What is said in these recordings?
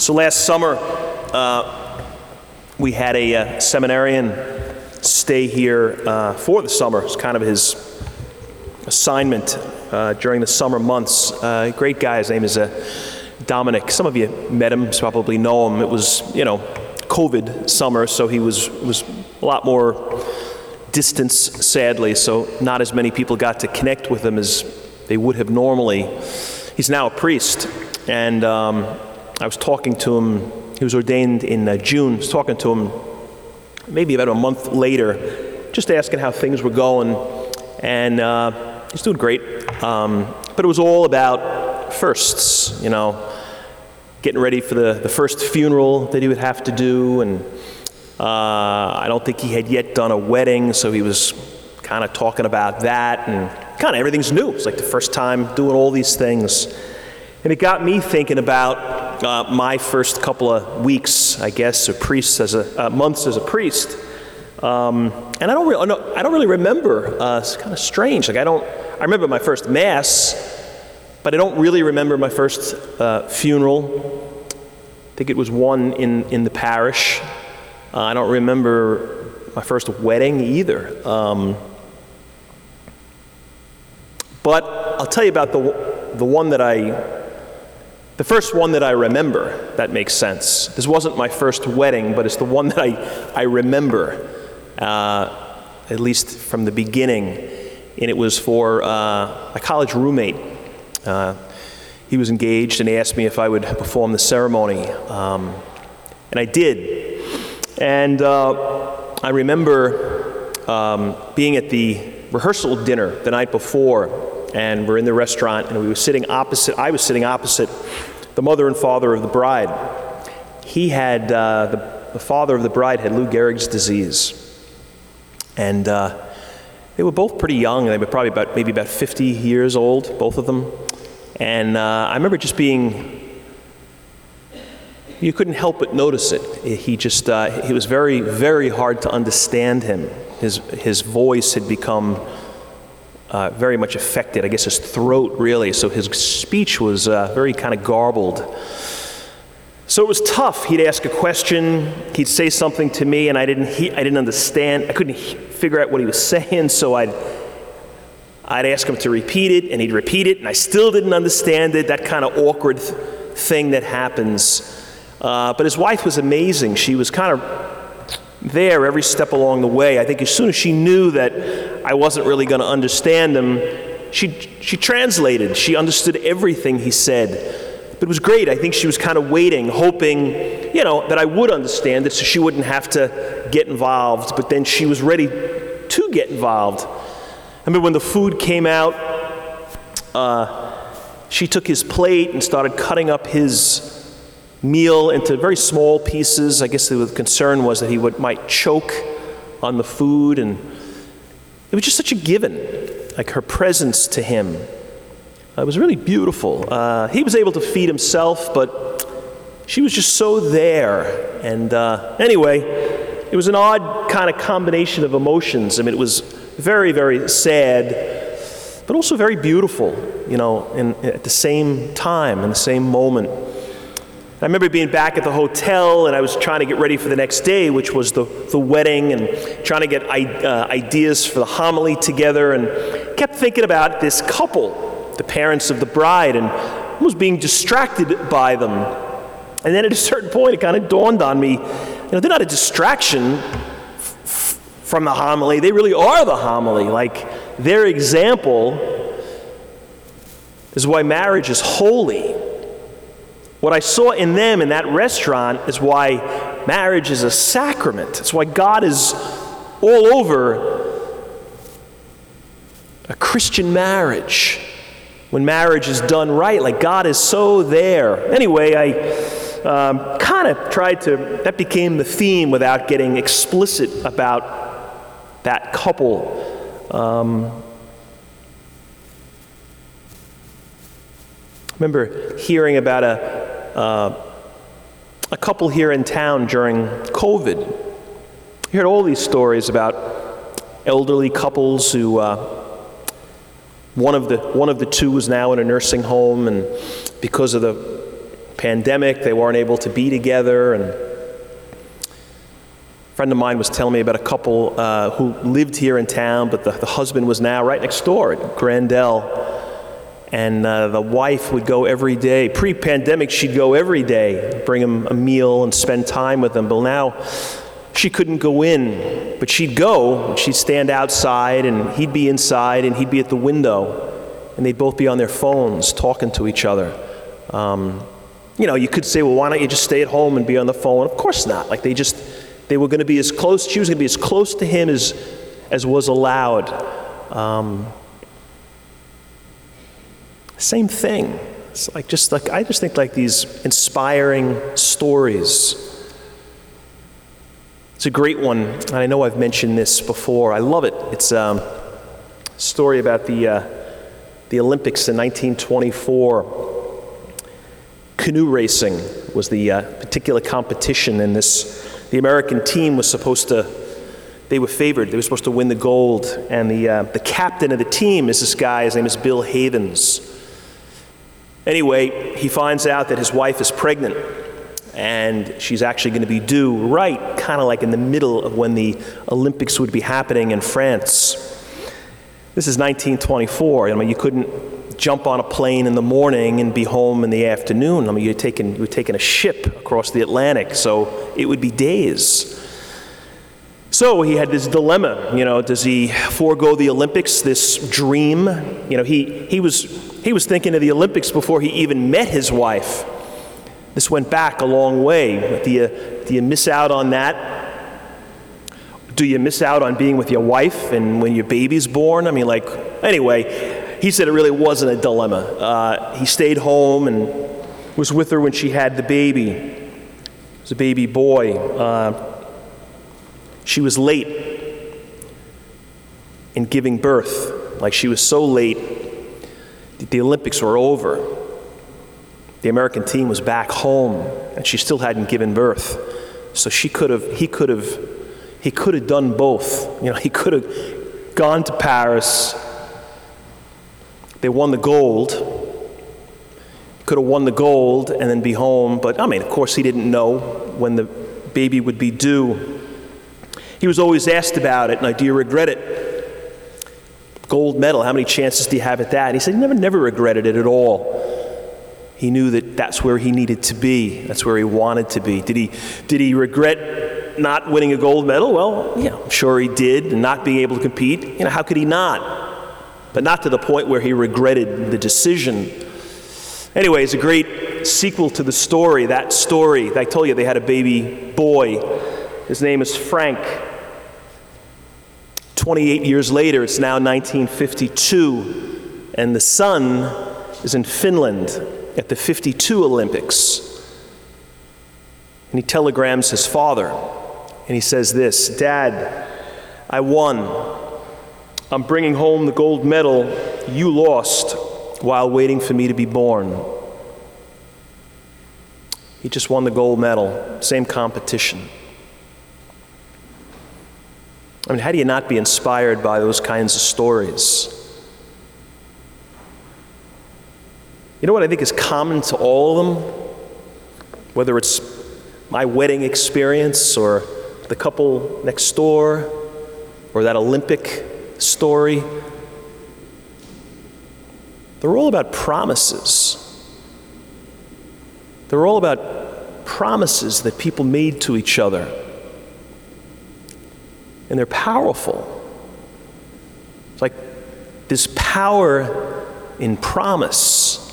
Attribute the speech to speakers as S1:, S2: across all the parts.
S1: So last summer, uh, we had a uh, seminarian stay here uh, for the summer. It's kind of his assignment uh, during the summer months. Uh, great guy. His name is uh, Dominic. Some of you met him, probably know him. It was, you know, COVID summer, so he was was a lot more distance, sadly. So not as many people got to connect with him as they would have normally. He's now a priest, and um, I was talking to him. He was ordained in uh, June. I was talking to him maybe about a month later, just asking how things were going, and uh, he's doing great. Um, but it was all about firsts, you know getting ready for the, the first funeral that he would have to do. And uh, I don't think he had yet done a wedding, so he was kind of talking about that. And kind of everything's new. It's like the first time doing all these things. And it got me thinking about uh, my first couple of weeks, I guess, or as a uh, months as a priest. Um, and I don't, really, I don't really remember. Uh, it's kind of strange. Like I don't. I remember my first mass, but I don't really remember my first uh, funeral. I think it was one in, in the parish. Uh, I don't remember my first wedding either. Um, but I'll tell you about the, the one that I, the first one that I remember, that makes sense. This wasn't my first wedding, but it's the one that I, I remember, uh, at least from the beginning. And it was for uh, a college roommate uh, he was engaged and he asked me if I would perform the ceremony. Um, and I did. And uh, I remember um, being at the rehearsal dinner the night before, and we're in the restaurant, and we were sitting opposite, I was sitting opposite the mother and father of the bride. He had, uh, the, the, father of the bride had Lou Gehrig's disease. And uh, they were both pretty young. They were probably about, maybe about 50 years old, both of them. And uh, I remember just being, you couldn't help but notice it. He just, uh, it was very, very hard to understand him. His, his voice had become uh, very much affected, I guess his throat really, so his speech was uh, very kind of garbled. So it was tough. He'd ask a question, he'd say something to me, and I didn't, he, I didn't understand. I couldn't he- figure out what he was saying, so I'd I'd ask him to repeat it, and he'd repeat it, and I still didn't understand it, that kind of awkward th- thing that happens. Uh, but his wife was amazing. She was kind of there every step along the way. I think as soon as she knew that I wasn't really going to understand him, she, she translated. She understood everything he said. But it was great. I think she was kind of waiting, hoping, you know, that I would understand it so she wouldn't have to get involved. But then she was ready to get involved. I remember when the food came out, uh, she took his plate and started cutting up his meal into very small pieces. I guess the concern was that he would, might choke on the food, and it was just such a given, like her presence to him. It was really beautiful. Uh, he was able to feed himself, but she was just so there. And uh, anyway, it was an odd kind of combination of emotions. I mean, it was very, very sad, but also very beautiful, you know, in, at the same time, in the same moment. I remember being back at the hotel and I was trying to get ready for the next day, which was the, the wedding, and trying to get uh, ideas for the homily together, and kept thinking about this couple, the parents of the bride, and was being distracted by them. And then at a certain point, it kind of dawned on me you know, they're not a distraction from the homily. They really are the homily. Like their example is why marriage is holy. What I saw in them in that restaurant is why marriage is a sacrament. It's why God is all over a Christian marriage. When marriage is done right, like God is so there. Anyway, I um, kind of tried to, that became the theme without getting explicit about that couple. Um, remember hearing about a, uh, a couple here in town during COVID. You heard all these stories about elderly couples who, uh, one, of the, one of the two was now in a nursing home, and because of the pandemic, they weren't able to be together. And a friend of mine was telling me about a couple uh, who lived here in town, but the, the husband was now right next door at Grandel. And uh, the wife would go every day. Pre pandemic, she'd go every day, bring him a meal and spend time with him. But now she couldn't go in, but she'd go. She'd stand outside, and he'd be inside, and he'd be at the window. And they'd both be on their phones talking to each other. Um, you know, you could say, well, why don't you just stay at home and be on the phone? Of course not. Like they just, they were going to be as close, she was going to be as close to him as, as was allowed. Um, same thing. It's like just like I just think like these inspiring stories. It's a great one, and I know I've mentioned this before. I love it. It's um, a story about the uh, the Olympics in 1924. Canoe racing was the uh, particular competition, and this the American team was supposed to. They were favored. They were supposed to win the gold, and the uh, the captain of the team is this guy. His name is Bill Havens. Anyway, he finds out that his wife is pregnant and she's actually going to be due right kind of like in the middle of when the Olympics would be happening in France. This is 1924. I mean, you couldn't jump on a plane in the morning and be home in the afternoon. I mean, you're taking, you're taking a ship across the Atlantic, so it would be days. So he had this dilemma, you know, does he forego the Olympics, this dream? You know, he, he, was, he was thinking of the Olympics before he even met his wife. This went back a long way. Do you, do you miss out on that? Do you miss out on being with your wife and when your baby's born? I mean, like, anyway, he said it really wasn't a dilemma. Uh, he stayed home and was with her when she had the baby. It was a baby boy. Uh, she was late in giving birth. Like she was so late, the Olympics were over. The American team was back home, and she still hadn't given birth. So she could have, he could have, he could have done both. You know, he could have gone to Paris. They won the gold. Could have won the gold and then be home. But I mean, of course, he didn't know when the baby would be due. He was always asked about it, like, do you regret it? Gold medal, how many chances do you have at that? And he said he never, never regretted it at all. He knew that that's where he needed to be. That's where he wanted to be. Did he, did he regret not winning a gold medal? Well, yeah, I'm sure he did, and not being able to compete. You know, how could he not? But not to the point where he regretted the decision. Anyway, it's a great sequel to the story. That story, I told you they had a baby boy. His name is Frank. 28 years later, it's now 1952, and the son is in Finland at the 52 Olympics. And he telegrams his father, and he says this Dad, I won. I'm bringing home the gold medal you lost while waiting for me to be born. He just won the gold medal, same competition. I mean, how do you not be inspired by those kinds of stories? You know what I think is common to all of them? Whether it's my wedding experience or the couple next door or that Olympic story, they're all about promises. They're all about promises that people made to each other and they're powerful. It's like this power in promise.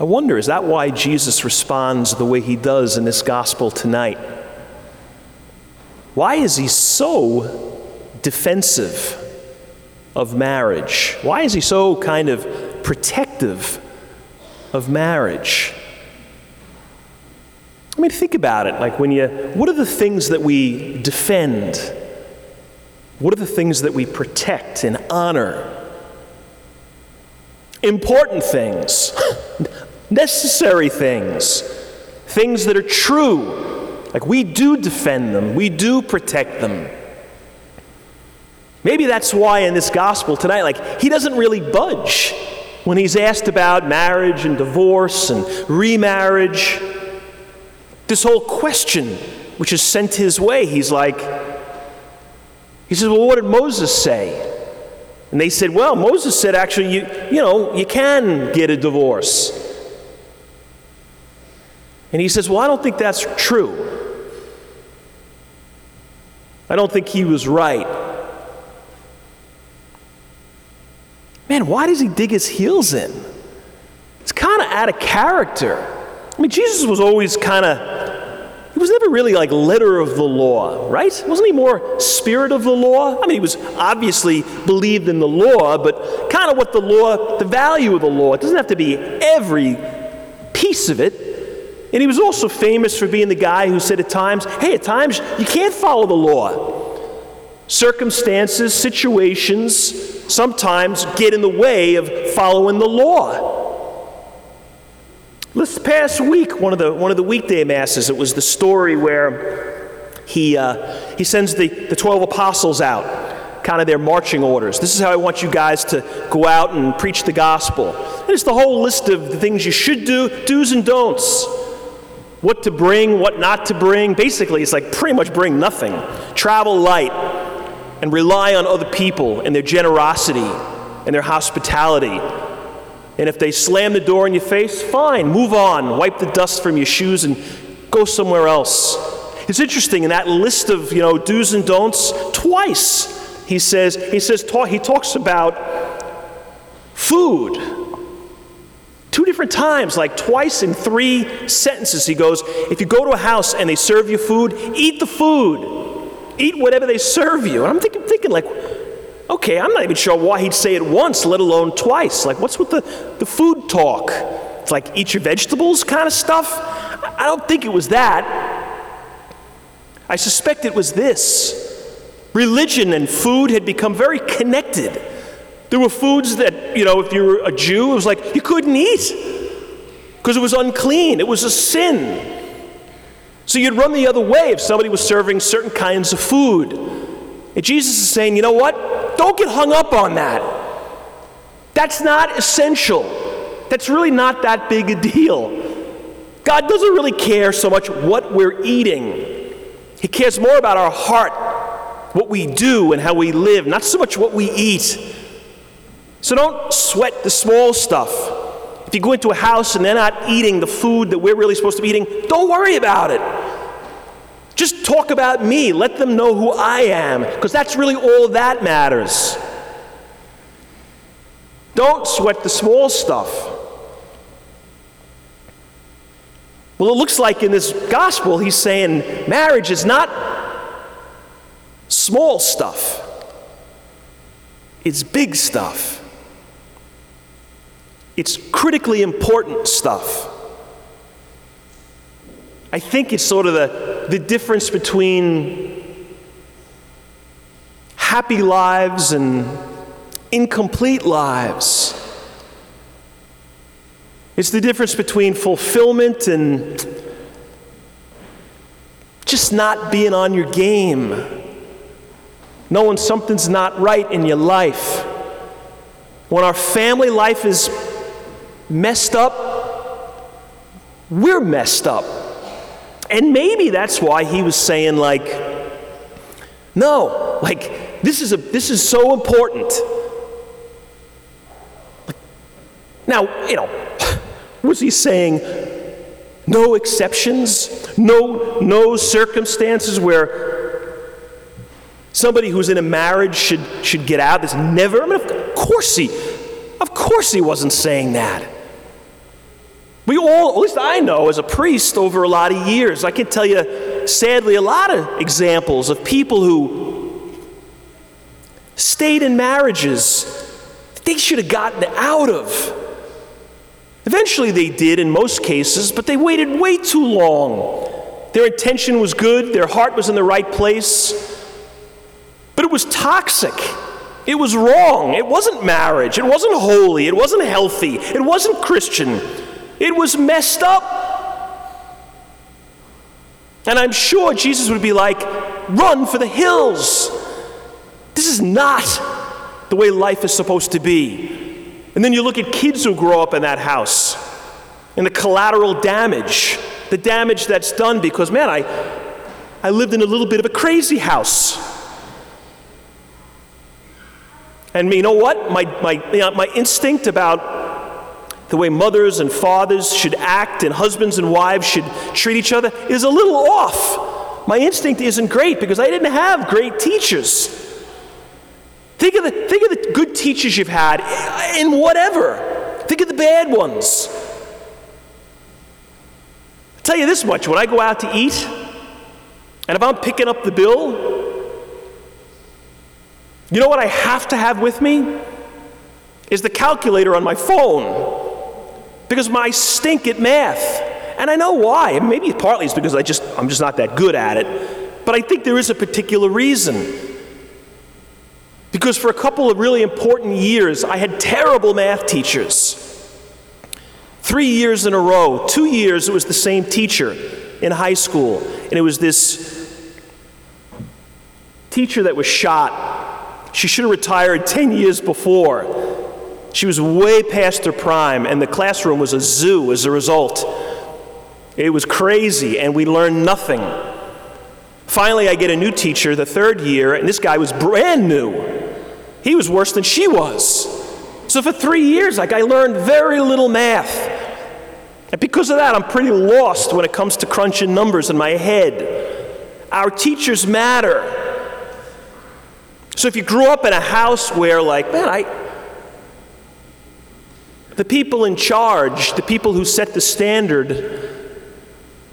S1: I wonder, is that why Jesus responds the way he does in this gospel tonight? Why is he so defensive of marriage? Why is he so kind of protective of marriage? I mean, think about it. Like, when you, what are the things that we defend? What are the things that we protect and honor? Important things, necessary things, things that are true. Like, we do defend them, we do protect them. Maybe that's why in this gospel tonight, like, he doesn't really budge when he's asked about marriage and divorce and remarriage. This whole question, which is sent his way, he's like, he says, Well, what did Moses say? And they said, Well, Moses said actually, you, you know, you can get a divorce. And he says, Well, I don't think that's true. I don't think he was right. Man, why does he dig his heels in? It's kind of out of character. I mean, Jesus was always kind of, he was never really like letter of the law, right? Wasn't he more spirit of the law? I mean, he was obviously believed in the law, but kind of what the law, the value of the law. It doesn't have to be every piece of it. And he was also famous for being the guy who said at times, hey, at times you can't follow the law. Circumstances, situations sometimes get in the way of following the law. This past week, one of the, one of the weekday masses, it was the story where he, uh, he sends the, the 12 apostles out, kind of their marching orders. This is how I want you guys to go out and preach the gospel. And it's the whole list of the things you should do, do's and don'ts what to bring, what not to bring. Basically, it's like pretty much bring nothing. Travel light and rely on other people and their generosity and their hospitality. And if they slam the door in your face, fine, move on, wipe the dust from your shoes and go somewhere else. It's interesting in that list of, you know, do's and don'ts, twice he says, he says, he talks about food Two different times, like twice in three sentences, he goes, If you go to a house and they serve you food, eat the food. Eat whatever they serve you. And I'm thinking, thinking like, okay, I'm not even sure why he'd say it once, let alone twice. Like, what's with the, the food talk? It's like eat your vegetables kind of stuff? I don't think it was that. I suspect it was this. Religion and food had become very connected. There were foods that, you know, if you were a Jew, it was like you couldn't eat because it was unclean, it was a sin. So you'd run the other way if somebody was serving certain kinds of food. And Jesus is saying, you know what? Don't get hung up on that. That's not essential. That's really not that big a deal. God doesn't really care so much what we're eating, He cares more about our heart, what we do, and how we live, not so much what we eat. So don't sweat the small stuff. If you go into a house and they're not eating the food that we're really supposed to be eating, don't worry about it. Just talk about me. Let them know who I am, because that's really all that matters. Don't sweat the small stuff. Well, it looks like in this gospel, he's saying marriage is not small stuff, it's big stuff. It's critically important stuff. I think it's sort of the, the difference between happy lives and incomplete lives. It's the difference between fulfillment and just not being on your game, knowing something's not right in your life. When our family life is messed up, we're messed up. And maybe that's why he was saying, like, no, like, this is, a, this is so important. Now, you know, was he saying no exceptions, no, no circumstances where somebody who's in a marriage should, should get out? There's never, I mean, of course he, of course he wasn't saying that. We all, at least I know as a priest over a lot of years, I can tell you, sadly, a lot of examples of people who stayed in marriages they should have gotten out of. Eventually they did in most cases, but they waited way too long. Their intention was good, their heart was in the right place, but it was toxic. It was wrong. It wasn't marriage. It wasn't holy. It wasn't healthy. It wasn't Christian. It was messed up. And I'm sure Jesus would be like, run for the hills. This is not the way life is supposed to be. And then you look at kids who grow up in that house and the collateral damage, the damage that's done because, man, I, I lived in a little bit of a crazy house. And you know what? My, my, you know, my instinct about the way mothers and fathers should act and husbands and wives should treat each other is a little off. My instinct isn't great because I didn't have great teachers. Think of the, think of the good teachers you've had in whatever. Think of the bad ones. I'll tell you this much when I go out to eat, and if I'm picking up the bill, you know what I have to have with me? Is the calculator on my phone. Because my stink at math. And I know why. Maybe partly it's because I just I'm just not that good at it. But I think there is a particular reason. Because for a couple of really important years, I had terrible math teachers. Three years in a row, two years it was the same teacher in high school. And it was this teacher that was shot she should have retired 10 years before. She was way past her prime, and the classroom was a zoo as a result. It was crazy, and we learned nothing. Finally, I get a new teacher the third year, and this guy was brand new. He was worse than she was. So for three years, like I learned very little math. And because of that, I'm pretty lost when it comes to crunching numbers in my head. Our teachers matter. So if you grew up in a house where, like, man, I, the people in charge, the people who set the standard,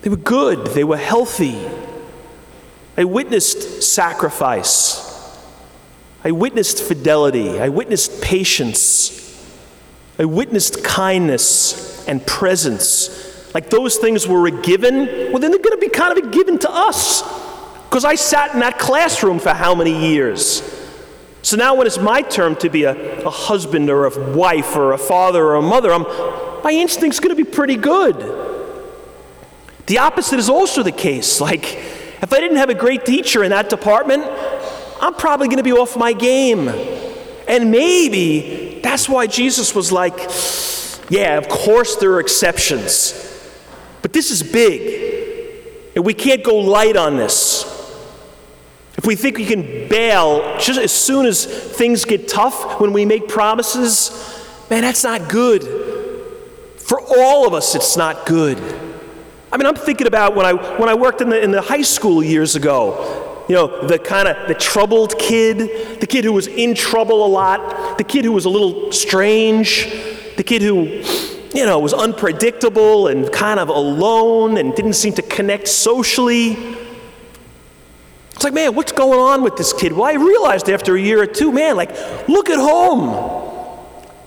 S1: they were good, they were healthy. I witnessed sacrifice. I witnessed fidelity. I witnessed patience. I witnessed kindness and presence. Like those things were a given, well, then they're going to be kind of a given to us. Because I sat in that classroom for how many years? So now, when it's my turn to be a, a husband or a wife or a father or a mother, I'm, my instinct's going to be pretty good. The opposite is also the case. Like, if I didn't have a great teacher in that department, I'm probably going to be off my game. And maybe that's why Jesus was like, yeah, of course there are exceptions. But this is big. And we can't go light on this. If we think we can bail just as soon as things get tough when we make promises, man, that's not good. For all of us, it's not good. I mean, I'm thinking about when I, when I worked in the, in the high school years ago. You know, the kind of the troubled kid, the kid who was in trouble a lot, the kid who was a little strange, the kid who, you know, was unpredictable and kind of alone and didn't seem to connect socially. It's like, man, what's going on with this kid? Well, I realized after a year or two, man, like, look at home.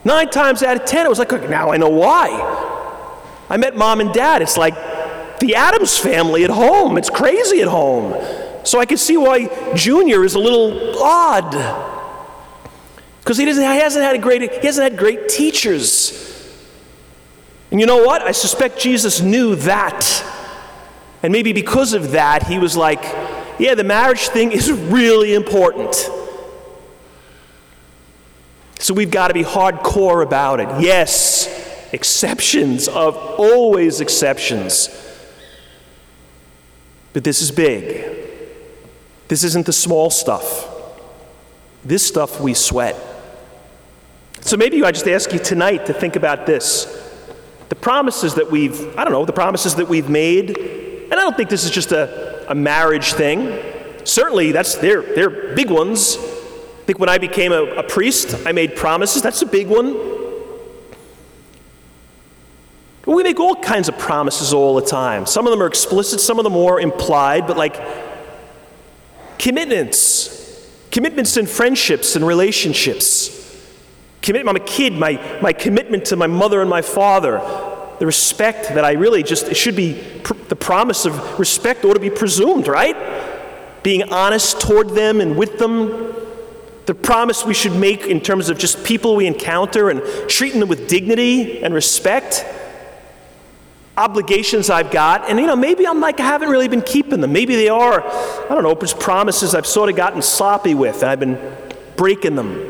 S1: Nine times out of ten, it was like, now I know why. I met mom and dad. It's like the Addams family at home. It's crazy at home. So I can see why Junior is a little odd. Because he, doesn't, he hasn't had a great he hasn't had great teachers. And you know what? I suspect Jesus knew that. And maybe because of that, he was like, yeah, the marriage thing is really important. So we've got to be hardcore about it. Yes, exceptions of always exceptions. But this is big. This isn't the small stuff. This stuff we sweat. So maybe I just ask you tonight to think about this. The promises that we've, I don't know, the promises that we've made, and I don't think this is just a, a marriage thing. Certainly, that's they're, they're big ones. I think when I became a, a priest, I made promises. That's a big one. But we make all kinds of promises all the time. Some of them are explicit, some of them are implied, but like commitments. Commitments in friendships and relationships. Commit, I'm a kid, my, my commitment to my mother and my father, the respect that I really just, it should be, the promise of respect ought to be presumed, right? Being honest toward them and with them. The promise we should make in terms of just people we encounter and treating them with dignity and respect. obligations I've got, and you know, maybe I'm like, I haven't really been keeping them. Maybe they are, I don't know, just promises I've sort of gotten sloppy with, and I've been breaking them.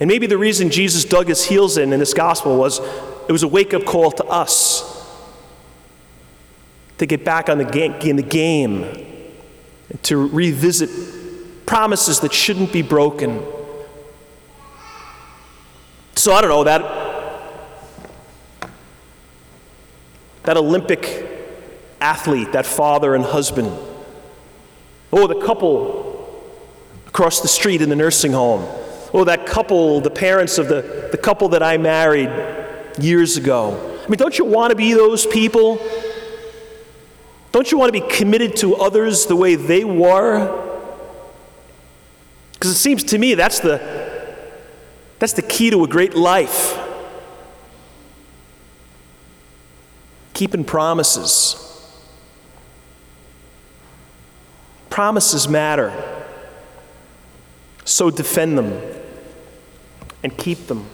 S1: And maybe the reason Jesus dug his heels in in this gospel was it was a wake up call to us to get back on the game, in the game, to revisit promises that shouldn't be broken. So I don't know that that Olympic athlete, that father and husband. Oh, the couple across the street in the nursing home. Oh, that couple, the parents of the, the couple that I married years ago. I mean, don't you want to be those people? Don't you want to be committed to others the way they were? Because it seems to me that's the, that's the key to a great life. Keeping promises. Promises matter. So defend them and keep them.